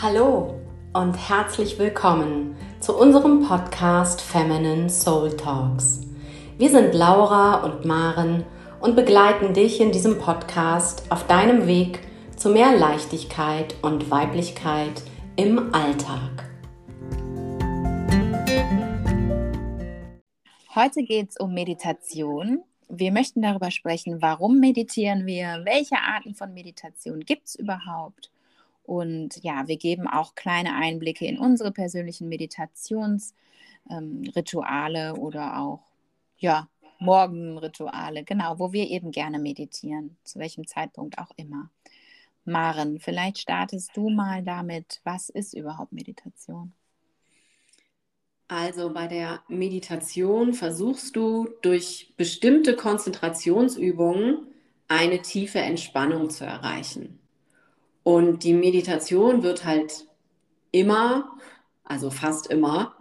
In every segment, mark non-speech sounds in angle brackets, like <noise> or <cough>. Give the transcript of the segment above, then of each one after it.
Hallo und herzlich willkommen zu unserem Podcast Feminine Soul Talks. Wir sind Laura und Maren und begleiten dich in diesem Podcast auf deinem Weg zu mehr Leichtigkeit und Weiblichkeit im Alltag. Heute geht es um Meditation. Wir möchten darüber sprechen, warum meditieren wir, welche Arten von Meditation gibt es überhaupt. Und ja, wir geben auch kleine Einblicke in unsere persönlichen Meditationsrituale ähm, oder auch ja, Morgenrituale, genau, wo wir eben gerne meditieren, zu welchem Zeitpunkt auch immer. Maren, vielleicht startest du mal damit, was ist überhaupt Meditation? Also bei der Meditation versuchst du durch bestimmte Konzentrationsübungen eine tiefe Entspannung zu erreichen. Und die Meditation wird halt immer, also fast immer,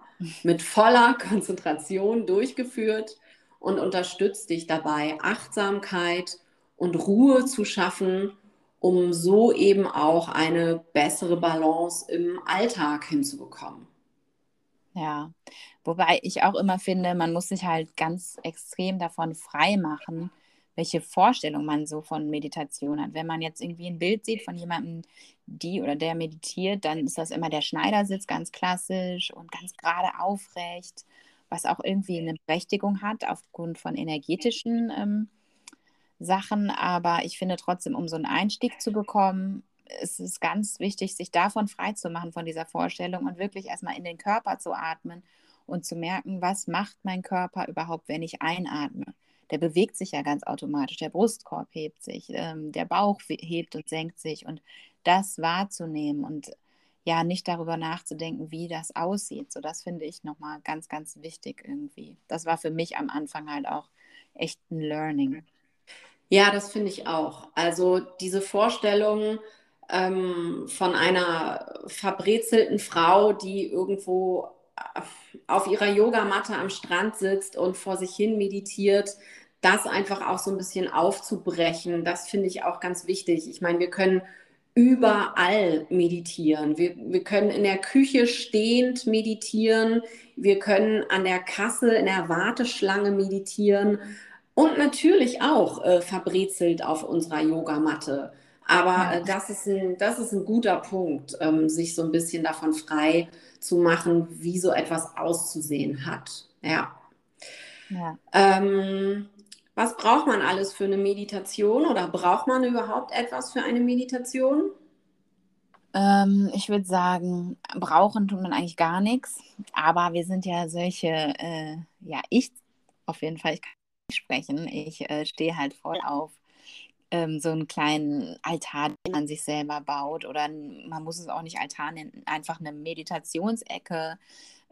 mit voller <laughs> Konzentration durchgeführt und unterstützt dich dabei, Achtsamkeit und Ruhe zu schaffen, um so eben auch eine bessere Balance im Alltag hinzubekommen. Ja, wobei ich auch immer finde, man muss sich halt ganz extrem davon frei machen, welche Vorstellung man so von Meditation hat. Wenn man jetzt irgendwie ein Bild sieht von jemandem, die oder der meditiert, dann ist das immer der Schneidersitz ganz klassisch und ganz gerade aufrecht, was auch irgendwie eine Berechtigung hat aufgrund von energetischen ähm, Sachen. Aber ich finde trotzdem, um so einen Einstieg zu bekommen, es ist ganz wichtig, sich davon frei zu machen, von dieser Vorstellung und wirklich erstmal in den Körper zu atmen und zu merken, was macht mein Körper überhaupt, wenn ich einatme. Der bewegt sich ja ganz automatisch, der Brustkorb hebt sich, ähm, der Bauch hebt und senkt sich und das wahrzunehmen und ja, nicht darüber nachzudenken, wie das aussieht. So, das finde ich nochmal ganz, ganz wichtig irgendwie. Das war für mich am Anfang halt auch echt ein Learning. Ja, das finde ich auch. Also diese Vorstellung, ähm, von einer verbrezelten Frau, die irgendwo äh, auf ihrer Yogamatte am Strand sitzt und vor sich hin meditiert, das einfach auch so ein bisschen aufzubrechen, das finde ich auch ganz wichtig. Ich meine, wir können überall meditieren. Wir, wir können in der Küche stehend meditieren. Wir können an der Kasse in der Warteschlange meditieren und natürlich auch äh, verbrezelt auf unserer Yogamatte. Aber äh, das, ist ein, das ist ein guter Punkt, ähm, sich so ein bisschen davon frei zu machen, wie so etwas auszusehen hat. Ja. ja. Ähm, was braucht man alles für eine Meditation oder braucht man überhaupt etwas für eine Meditation? Ähm, ich würde sagen, brauchen tut man eigentlich gar nichts. Aber wir sind ja solche, äh, ja, ich auf jeden Fall, ich kann nicht sprechen. Ich äh, stehe halt voll auf ähm, so einen kleinen Altar, den man sich selber baut. Oder man muss es auch nicht Altar nennen, einfach eine Meditationsecke.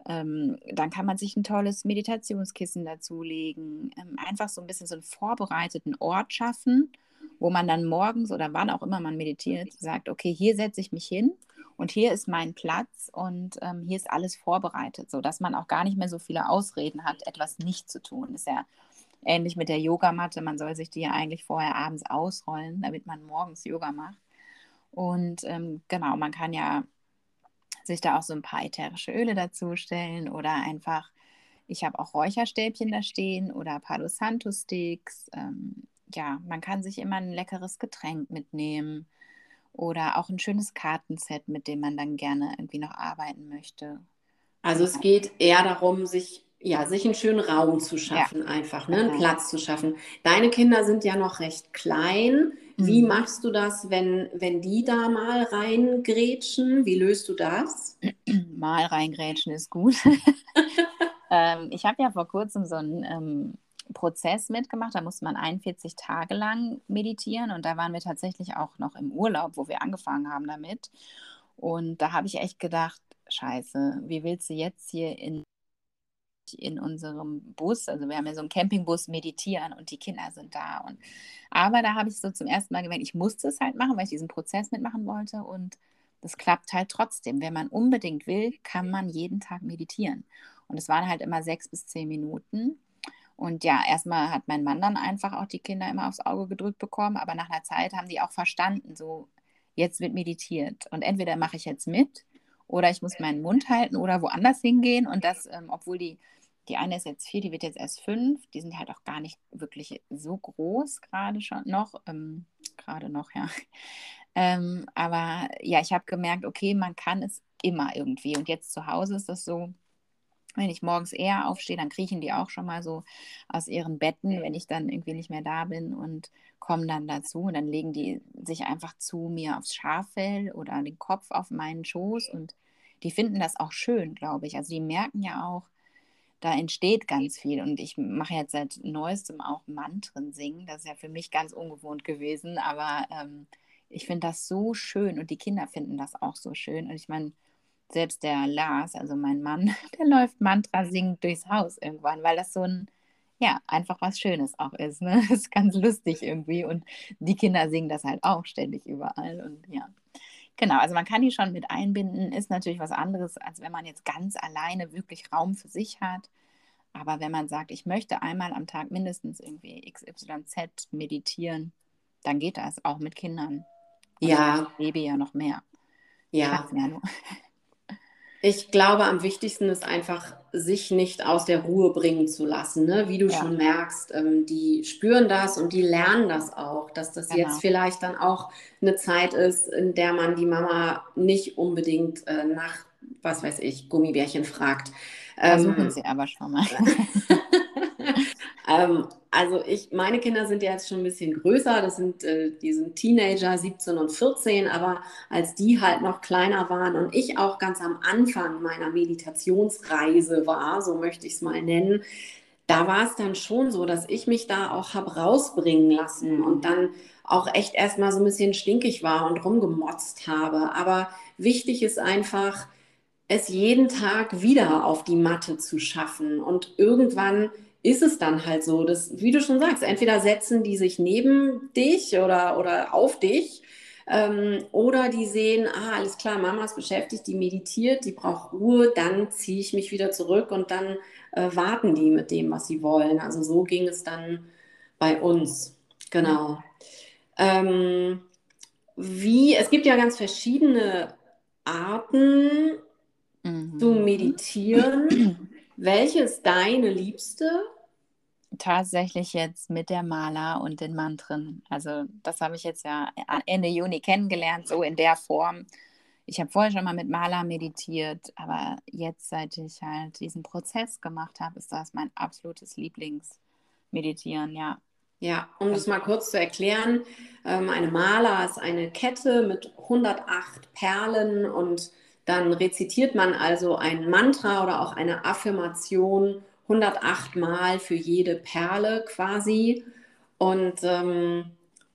Ähm, dann kann man sich ein tolles Meditationskissen dazulegen. Ähm, einfach so ein bisschen so einen vorbereiteten Ort schaffen, wo man dann morgens oder wann auch immer man meditiert, sagt, okay, hier setze ich mich hin und hier ist mein Platz und ähm, hier ist alles vorbereitet, sodass man auch gar nicht mehr so viele Ausreden hat, etwas nicht zu tun. Ist ja Ähnlich mit der Yogamatte. Man soll sich die ja eigentlich vorher abends ausrollen, damit man morgens Yoga macht. Und ähm, genau, man kann ja sich da auch so ein paar ätherische Öle dazustellen oder einfach, ich habe auch Räucherstäbchen da stehen oder Palo Santo Sticks. Ähm, ja, man kann sich immer ein leckeres Getränk mitnehmen oder auch ein schönes Kartenset, mit dem man dann gerne irgendwie noch arbeiten möchte. Also es geht eher darum, sich ja, sich einen schönen Raum zu schaffen, ja. einfach, ne? einen genau. Platz zu schaffen. Deine Kinder sind ja noch recht klein. Wie mhm. machst du das, wenn, wenn die da mal reingrätschen? Wie löst du das? <clears throat> Mal reingrätschen ist gut. <laughs> ähm, ich habe ja vor kurzem so einen ähm, Prozess mitgemacht. Da musste man 41 Tage lang meditieren und da waren wir tatsächlich auch noch im Urlaub, wo wir angefangen haben damit. Und da habe ich echt gedacht, scheiße, wie willst du jetzt hier in in unserem Bus, also wir haben ja so einen Campingbus, meditieren und die Kinder sind da. Und, aber da habe ich so zum ersten Mal gemerkt, ich musste es halt machen, weil ich diesen Prozess mitmachen wollte und das klappt halt trotzdem. Wenn man unbedingt will, kann man jeden Tag meditieren. Und es waren halt immer sechs bis zehn Minuten. Und ja, erstmal hat mein Mann dann einfach auch die Kinder immer aufs Auge gedrückt bekommen, aber nach einer Zeit haben die auch verstanden, so jetzt wird meditiert. Und entweder mache ich jetzt mit oder ich muss meinen Mund halten oder woanders hingehen. Und das, ähm, obwohl die, die eine ist jetzt vier, die wird jetzt erst fünf, die sind halt auch gar nicht wirklich so groß gerade schon noch, ähm, gerade noch, ja. <laughs> Ähm, aber ja, ich habe gemerkt, okay, man kann es immer irgendwie. Und jetzt zu Hause ist das so, wenn ich morgens eher aufstehe, dann kriechen die auch schon mal so aus ihren Betten, wenn ich dann irgendwie nicht mehr da bin und kommen dann dazu. Und dann legen die sich einfach zu mir aufs Schaffell oder den Kopf auf meinen Schoß. Und die finden das auch schön, glaube ich. Also die merken ja auch, da entsteht ganz viel. Und ich mache jetzt seit neuestem auch Mantren singen. Das ist ja für mich ganz ungewohnt gewesen. Aber ähm, ich finde das so schön und die Kinder finden das auch so schön. Und ich meine, selbst der Lars, also mein Mann, <laughs> der läuft Mantra singend durchs Haus irgendwann, weil das so ein, ja, einfach was Schönes auch ist. Ne? <laughs> Das ist ganz lustig irgendwie und die Kinder singen das halt auch ständig überall und ja. Genau, also man kann die schon mit einbinden, ist natürlich was anderes, als wenn man jetzt ganz alleine wirklich Raum für sich hat. Aber wenn man sagt, ich möchte einmal am Tag mindestens irgendwie XYZ meditieren, dann geht das auch mit Kindern. Und ja. Baby ja noch mehr. Ja. Ich glaube, am wichtigsten ist einfach, sich nicht aus der Ruhe bringen zu lassen. Ne? Wie du ja. schon merkst, ähm, die spüren das und die lernen das auch, dass das genau. jetzt vielleicht dann auch eine Zeit ist, in der man die Mama nicht unbedingt äh, nach, was weiß ich, Gummibärchen fragt. Versuchen ähm, sie aber schon mal. <laughs> <laughs> ähm, also ich, meine Kinder sind ja jetzt schon ein bisschen größer, das sind, äh, die sind Teenager, 17 und 14, aber als die halt noch kleiner waren und ich auch ganz am Anfang meiner Meditationsreise war, so möchte ich es mal nennen, da war es dann schon so, dass ich mich da auch habe rausbringen lassen und dann auch echt erstmal so ein bisschen stinkig war und rumgemotzt habe. Aber wichtig ist einfach, es jeden Tag wieder auf die Matte zu schaffen und irgendwann ist es dann halt so, dass, wie du schon sagst, entweder setzen die sich neben dich oder, oder auf dich ähm, oder die sehen, ah, alles klar, Mama ist beschäftigt, die meditiert, die braucht Ruhe, dann ziehe ich mich wieder zurück und dann äh, warten die mit dem, was sie wollen. Also so ging es dann bei uns. Genau. Ähm, wie, es gibt ja ganz verschiedene Arten mhm. zu meditieren. Welche ist deine liebste? Tatsächlich jetzt mit der Maler und den Mantren. Also das habe ich jetzt ja Ende Juni kennengelernt, so in der Form. Ich habe vorher schon mal mit Maler meditiert, aber jetzt, seit ich halt diesen Prozess gemacht habe, ist das mein absolutes Lieblingsmeditieren, ja. Ja, um das mal kurz zu erklären, ähm, eine Maler ist eine Kette mit 108 Perlen und dann rezitiert man also ein Mantra oder auch eine Affirmation 108 Mal für jede Perle quasi. Und ähm,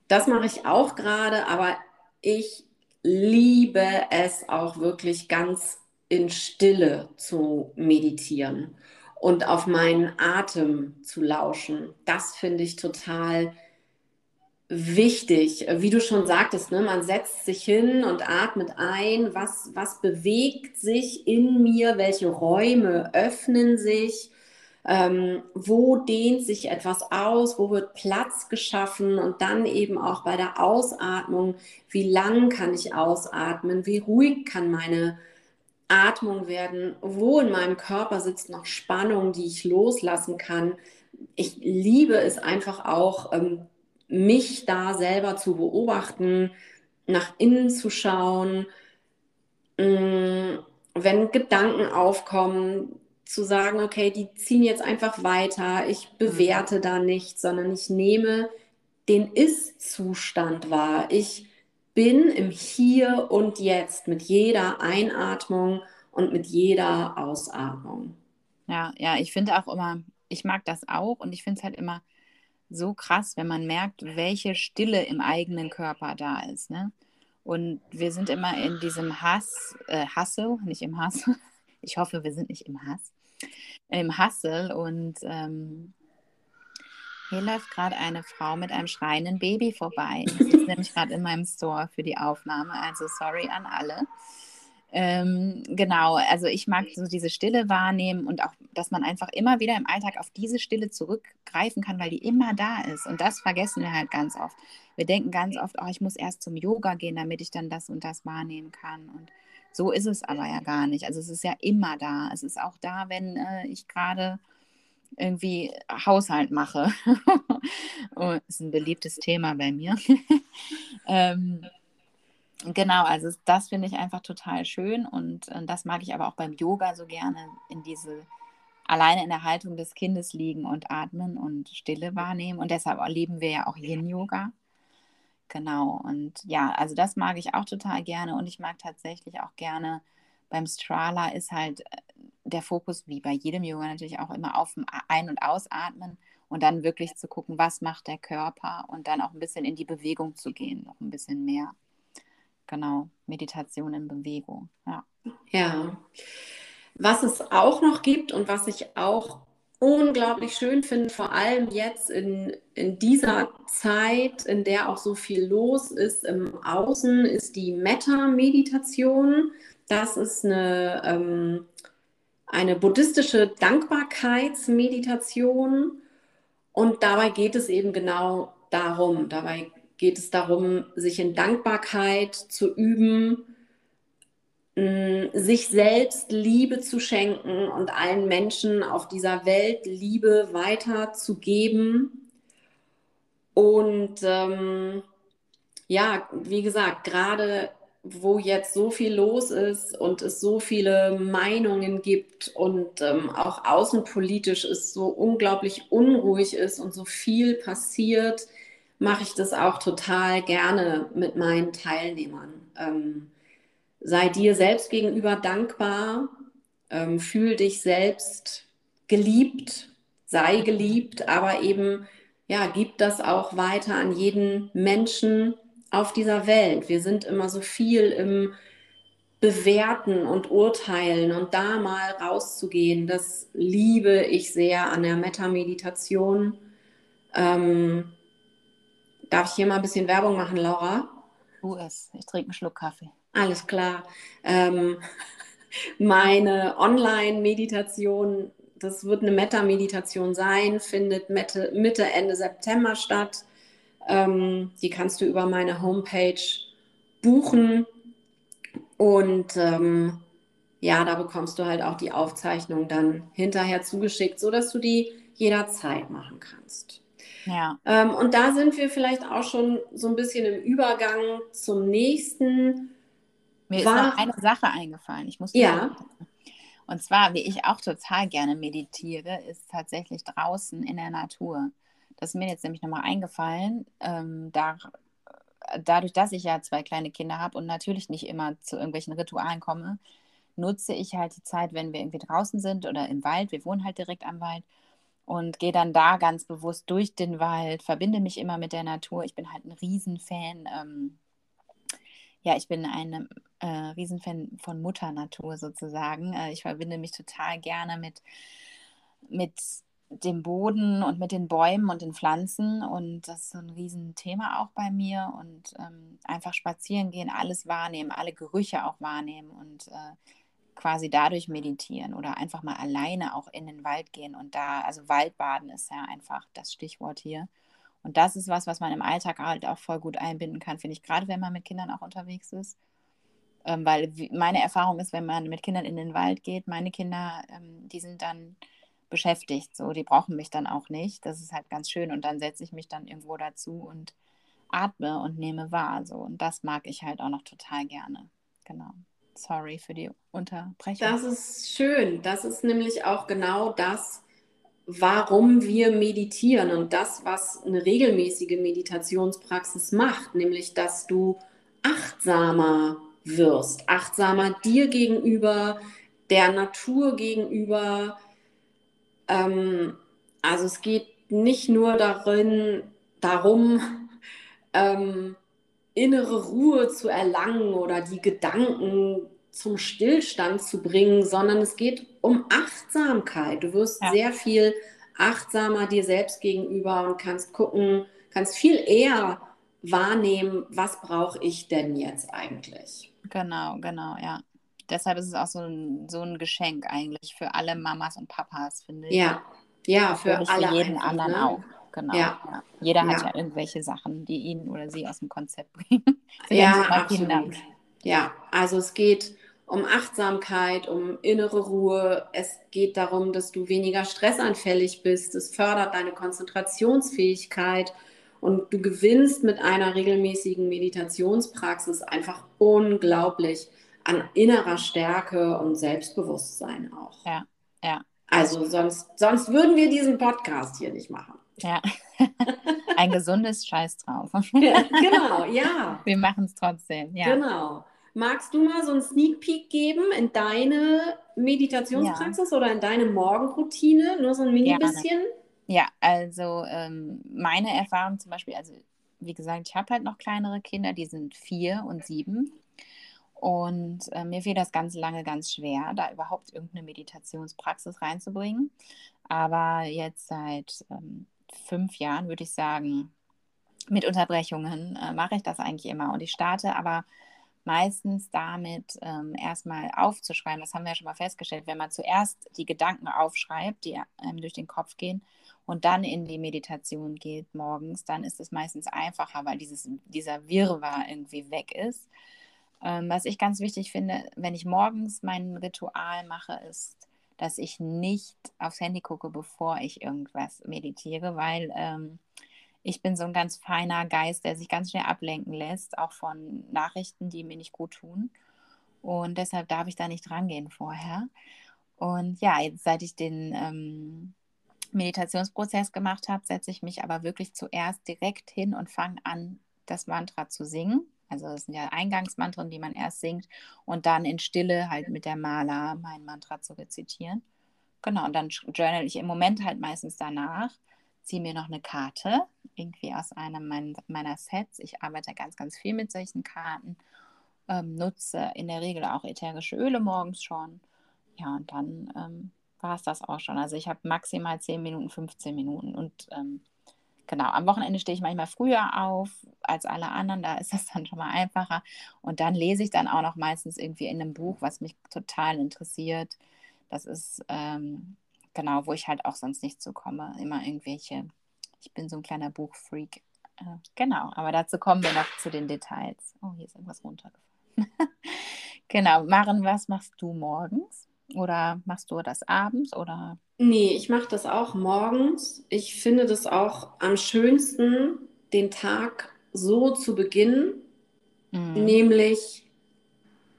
das mache ich auch gerade, aber ich liebe es auch wirklich ganz in Stille zu meditieren und auf meinen Atem zu lauschen. Das finde ich total wichtig. Wie du schon sagtest, ne, man setzt sich hin und atmet ein. Was, was bewegt sich in mir? Welche Räume öffnen sich? Ähm, wo dehnt sich etwas aus, wo wird Platz geschaffen und dann eben auch bei der Ausatmung, wie lang kann ich ausatmen, wie ruhig kann meine Atmung werden, wo in meinem Körper sitzt noch Spannung, die ich loslassen kann. Ich liebe es einfach auch, ähm, mich da selber zu beobachten, nach innen zu schauen. Mm, wenn Gedanken aufkommen, zu sagen, okay, die ziehen jetzt einfach weiter, ich bewerte mhm. da nichts, sondern ich nehme den Ist-Zustand wahr. Ich bin im Hier und Jetzt mit jeder Einatmung und mit jeder Ausatmung. Ja, ja, ich finde auch immer, ich mag das auch und ich finde es halt immer so krass, wenn man merkt, welche Stille im eigenen Körper da ist. Ne? Und wir sind immer in diesem Hass, äh, Hassel, nicht im Hass. <laughs> Ich hoffe, wir sind nicht im Hass im Hassel und ähm, hier läuft gerade eine Frau mit einem schreienden Baby vorbei. Das ist <laughs> nämlich gerade in meinem Store für die Aufnahme, also sorry an alle. Ähm, genau, also ich mag so diese Stille wahrnehmen und auch, dass man einfach immer wieder im Alltag auf diese Stille zurückgreifen kann, weil die immer da ist. Und das vergessen wir halt ganz oft. Wir denken ganz oft, oh, ich muss erst zum Yoga gehen, damit ich dann das und das wahrnehmen kann. Und so ist es aber ja gar nicht. Also es ist ja immer da. Es ist auch da, wenn äh, ich gerade irgendwie Haushalt mache. <laughs> oh, ist ein beliebtes Thema bei mir. <laughs> ähm, Genau, also das finde ich einfach total schön und äh, das mag ich aber auch beim Yoga so gerne, in diese alleine in der Haltung des Kindes liegen und atmen und Stille wahrnehmen und deshalb lieben wir ja auch Yin-Yoga. Genau, und ja, also das mag ich auch total gerne und ich mag tatsächlich auch gerne beim Strala ist halt äh, der Fokus, wie bei jedem Yoga natürlich auch immer auf dem Ein- und Ausatmen und dann wirklich zu gucken, was macht der Körper und dann auch ein bisschen in die Bewegung zu gehen, noch ein bisschen mehr genau, Meditation in Bewegung. Ja. ja. Was es auch noch gibt und was ich auch unglaublich schön finde, vor allem jetzt in, in dieser Zeit, in der auch so viel los ist im Außen, ist die Metta-Meditation. Das ist eine, ähm, eine buddhistische Dankbarkeitsmeditation. Und dabei geht es eben genau darum. Dabei geht es darum, sich in Dankbarkeit zu üben, sich selbst Liebe zu schenken und allen Menschen auf dieser Welt Liebe weiterzugeben. Und ähm, ja, wie gesagt, gerade wo jetzt so viel los ist und es so viele Meinungen gibt und ähm, auch außenpolitisch es so unglaublich unruhig ist und so viel passiert, mache ich das auch total gerne mit meinen Teilnehmern. Ähm, sei dir selbst gegenüber dankbar, ähm, fühl dich selbst geliebt, sei geliebt, aber eben, ja, gib das auch weiter an jeden Menschen auf dieser Welt. Wir sind immer so viel im Bewerten und Urteilen und da mal rauszugehen, das liebe ich sehr an der Metameditation. Ähm, Darf ich hier mal ein bisschen Werbung machen, Laura? Tu es. Ich trinke einen Schluck Kaffee. Alles klar. Ähm, meine Online-Meditation, das wird eine Meta-Meditation sein, findet Mitte, Mitte, Ende September statt. Ähm, die kannst du über meine Homepage buchen. Und ähm, ja, da bekommst du halt auch die Aufzeichnung dann hinterher zugeschickt, sodass du die jederzeit machen kannst. Ja. Ähm, und da sind wir vielleicht auch schon so ein bisschen im Übergang zum nächsten. Mir War, ist noch eine Sache eingefallen. Ich muss ja. Und zwar, wie ich auch total gerne meditiere, ist tatsächlich draußen in der Natur. Das ist mir jetzt nämlich nochmal eingefallen. Ähm, da, dadurch, dass ich ja zwei kleine Kinder habe und natürlich nicht immer zu irgendwelchen Ritualen komme, nutze ich halt die Zeit, wenn wir irgendwie draußen sind oder im Wald. Wir wohnen halt direkt am Wald und gehe dann da ganz bewusst durch den Wald, verbinde mich immer mit der Natur. Ich bin halt ein Riesenfan. Ähm, ja, ich bin ein äh, Riesenfan von Mutter Natur sozusagen. Äh, ich verbinde mich total gerne mit, mit dem Boden und mit den Bäumen und den Pflanzen. Und das ist so ein Riesenthema auch bei mir. Und ähm, einfach spazieren gehen, alles wahrnehmen, alle Gerüche auch wahrnehmen und äh, quasi dadurch meditieren oder einfach mal alleine auch in den Wald gehen und da, also Waldbaden ist ja einfach das Stichwort hier. Und das ist was, was man im Alltag halt auch voll gut einbinden kann, finde ich, gerade wenn man mit Kindern auch unterwegs ist. Ähm, weil meine Erfahrung ist, wenn man mit Kindern in den Wald geht, meine Kinder, ähm, die sind dann beschäftigt, so, die brauchen mich dann auch nicht. Das ist halt ganz schön und dann setze ich mich dann irgendwo dazu und atme und nehme wahr, so. Und das mag ich halt auch noch total gerne. Genau. Sorry für die Unterbrechung. Das ist schön. Das ist nämlich auch genau das, warum wir meditieren und das, was eine regelmäßige Meditationspraxis macht, nämlich dass du achtsamer wirst, achtsamer dir gegenüber, der Natur gegenüber. Ähm, also es geht nicht nur darin, darum, ähm, innere Ruhe zu erlangen oder die Gedanken zum Stillstand zu bringen, sondern es geht um Achtsamkeit. Du wirst ja. sehr viel achtsamer dir selbst gegenüber und kannst gucken, kannst viel eher wahrnehmen, was brauche ich denn jetzt eigentlich. Genau, genau, ja. deshalb ist es auch so ein, so ein Geschenk eigentlich für alle Mamas und Papas, finde ich. Ja, ja, für Natürlich alle für jeden einfach, anderen ne? auch. Genau. Ja. Ja. Jeder hat Ja. ja irgendwelche Sachen, die ihn oder sie aus dem Konzept bringen. <laughs> Für Ja, absolut. Ja, also es geht um Achtsamkeit, um innere Ruhe. Es geht darum, dass du weniger stressanfällig bist. Es fördert deine Konzentrationsfähigkeit und du gewinnst mit einer regelmäßigen Meditationspraxis einfach unglaublich an innerer Stärke und Selbstbewusstsein auch. Ja, ja, Also sonst, sonst würden wir diesen Podcast hier nicht machen. ja. <laughs> Ein gesundes Scheiß drauf. <laughs> Ja, genau, ja. Wir machen es trotzdem. Ja. Genau. Magst du mal so einen Sneak Peek geben in deine Meditationspraxis oder in deine Morgenroutine? Nur so ein mini bisschen? Ja, also ähm, meine Erfahrung zum Beispiel, also wie gesagt, ich habe halt noch kleinere Kinder, die sind vier und sieben. Und äh, mir fiel das ganz lange ganz schwer, da überhaupt irgendeine Meditationspraxis reinzubringen. Aber jetzt seit ähm, fünf Jahren würde ich sagen, mit Unterbrechungen äh, mache ich das eigentlich immer. Und ich starte aber meistens damit, ähm, erstmal aufzuschreiben. Das haben wir ja schon mal festgestellt. Wenn man zuerst die Gedanken aufschreibt, die einem durch den Kopf gehen, und dann in die Meditation geht morgens, dann ist es meistens einfacher, weil dieses, dieser Wirrwarr irgendwie weg ist. Ähm, was ich ganz wichtig finde, wenn ich morgens mein Ritual mache, ist, dass ich nicht aufs Handy gucke, bevor ich irgendwas meditiere, weil ähm, ich bin so ein ganz feiner Geist, der sich ganz schnell ablenken lässt, auch von Nachrichten, die mir nicht gut tun. Und deshalb darf ich da nicht rangehen vorher. Und ja, jetzt seit ich den ähm, Meditationsprozess gemacht habe, setze ich mich aber wirklich zuerst direkt hin und fange an, das Mantra zu singen. Also das sind ja Eingangsmantren, die man erst singt und dann in Stille halt mit der Maler mein Mantra zu rezitieren. Genau, und dann journal ich im Moment halt meistens danach, ziehe mir noch eine Karte, irgendwie aus einem mein, meiner Sets. Ich arbeite ganz, ganz viel mit solchen Karten, ähm, nutze in der Regel auch ätherische Öle morgens schon. Ja, und dann ähm, war es das auch schon. Also ich habe maximal 10 Minuten, 15 Minuten und ähm, genau, am Wochenende stehe ich manchmal früher auf als alle anderen, da ist das dann schon mal einfacher. Und dann lese ich dann auch noch meistens irgendwie in einem Buch, was mich total interessiert. Das ist ähm, genau, wo ich halt auch sonst nicht zukomme. Immer irgendwelche, ich bin so ein kleiner Buchfreak. Äh, genau, aber dazu kommen wir noch zu den Details. Oh, hier ist irgendwas runtergefallen. <laughs> genau, Maren, was machst du morgens? Oder machst du das abends? Oder Nee, ich mache das auch morgens. Ich finde das auch am schönsten, den Tag so zu beginnen, Mhm. nämlich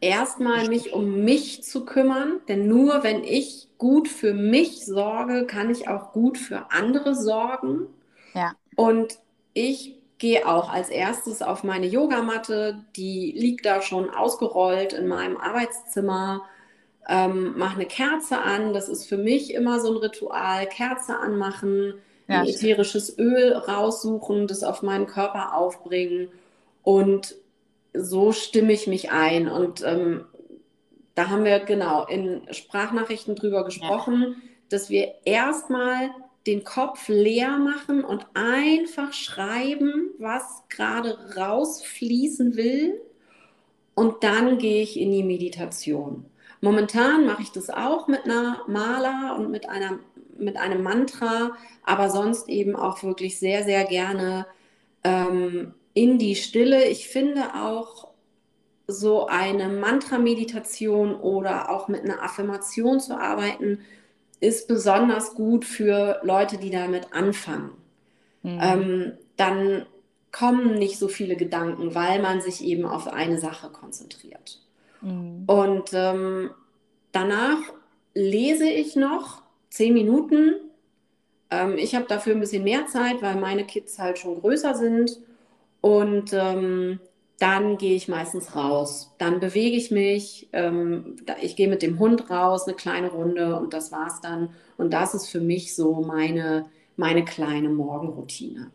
erstmal mich um mich zu kümmern, denn nur wenn ich gut für mich sorge, kann ich auch gut für andere sorgen. Ja. Und ich gehe auch als erstes auf meine Yogamatte, die liegt da schon ausgerollt in meinem Arbeitszimmer, ähm, mache eine Kerze an. Das ist für mich immer so ein Ritual. Kerze anmachen, Ja, ein ätherisches Öl raussuchen, das auf meinen Körper aufbringen und so stimme ich mich ein. Und ähm, da haben wir genau in Sprachnachrichten drüber gesprochen, dass wir erstmal den Kopf leer machen und einfach schreiben, was gerade rausfließen will. Und dann gehe ich in die Meditation. Momentan mache ich das auch mit einer Maler und mit, einer, mit einem Mantra, aber sonst eben auch wirklich sehr, sehr gerne ähm, in die Stille. Ich finde auch so eine Mantra-Meditation oder auch mit einer Affirmation zu arbeiten, ist besonders gut für Leute, die damit anfangen. Mhm. Ähm, dann kommen nicht so viele Gedanken, weil man sich eben auf eine Sache konzentriert. Mhm. Und ähm, danach lese ich noch zehn Minuten. Ähm, ich habe dafür ein bisschen mehr Zeit, weil meine Kids halt schon größer sind. Und ähm, dann gehe ich meistens raus. Dann bewege ich mich. Ähm, ich gehe mit dem Hund raus, eine kleine Runde und das war's dann. Und das ist für mich so meine, meine kleine Morgenroutine.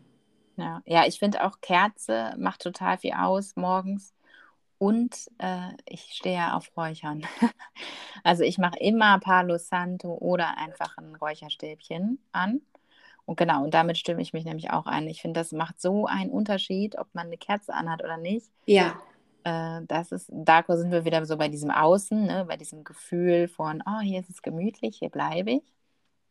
Ja, ja, ich finde auch Kerze macht total viel aus morgens. Und äh, ich stehe ja auf Räuchern. <laughs> Also ich mache immer Palo Santo oder einfach ein Räucherstäbchen an. Und genau, und damit stimme ich mich nämlich auch ein. Ich finde, das macht so einen Unterschied, ob man eine Kerze anhat oder nicht. Ja, äh, das ist, da sind wir wieder so bei diesem Außen, ne? bei diesem Gefühl von, oh, hier ist es gemütlich, hier bleibe ich.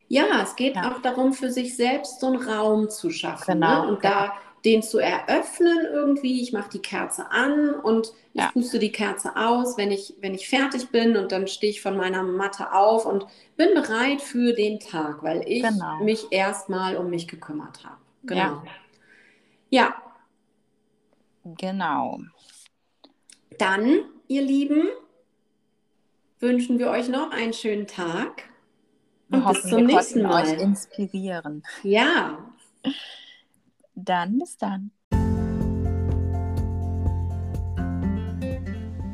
Ja, es geht ja. auch darum, für sich selbst so einen Raum zu schaffen. Ne? Genau. Ne? Und da den zu eröffnen irgendwie. Ich mache die Kerze an und ich ja. puste die Kerze aus, wenn ich, wenn ich fertig bin und dann stehe ich von meiner Matte auf und bin bereit für den Tag, weil ich genau. mich erstmal um mich gekümmert habe. Genau. Ja. ja. Genau. Dann, ihr Lieben, wünschen wir euch noch einen schönen Tag. Und hoffen, bis zum nächsten Mal. euch inspirieren. Ja. Dann bis dann.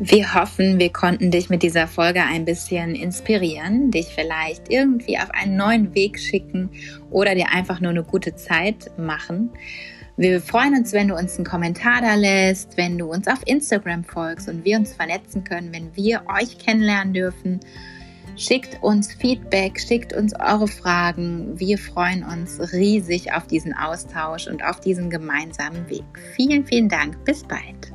Wir hoffen, wir konnten dich mit dieser Folge ein bisschen inspirieren, dich vielleicht irgendwie auf einen neuen Weg schicken oder dir einfach nur eine gute Zeit machen. Wir freuen uns, wenn du uns einen Kommentar da lässt, wenn du uns auf Instagram folgst und wir uns vernetzen können, wenn wir euch kennenlernen dürfen. Schickt uns Feedback, schickt uns eure Fragen. Wir freuen uns riesig auf diesen Austausch und auf diesen gemeinsamen Weg. Vielen, vielen Dank. Bis bald.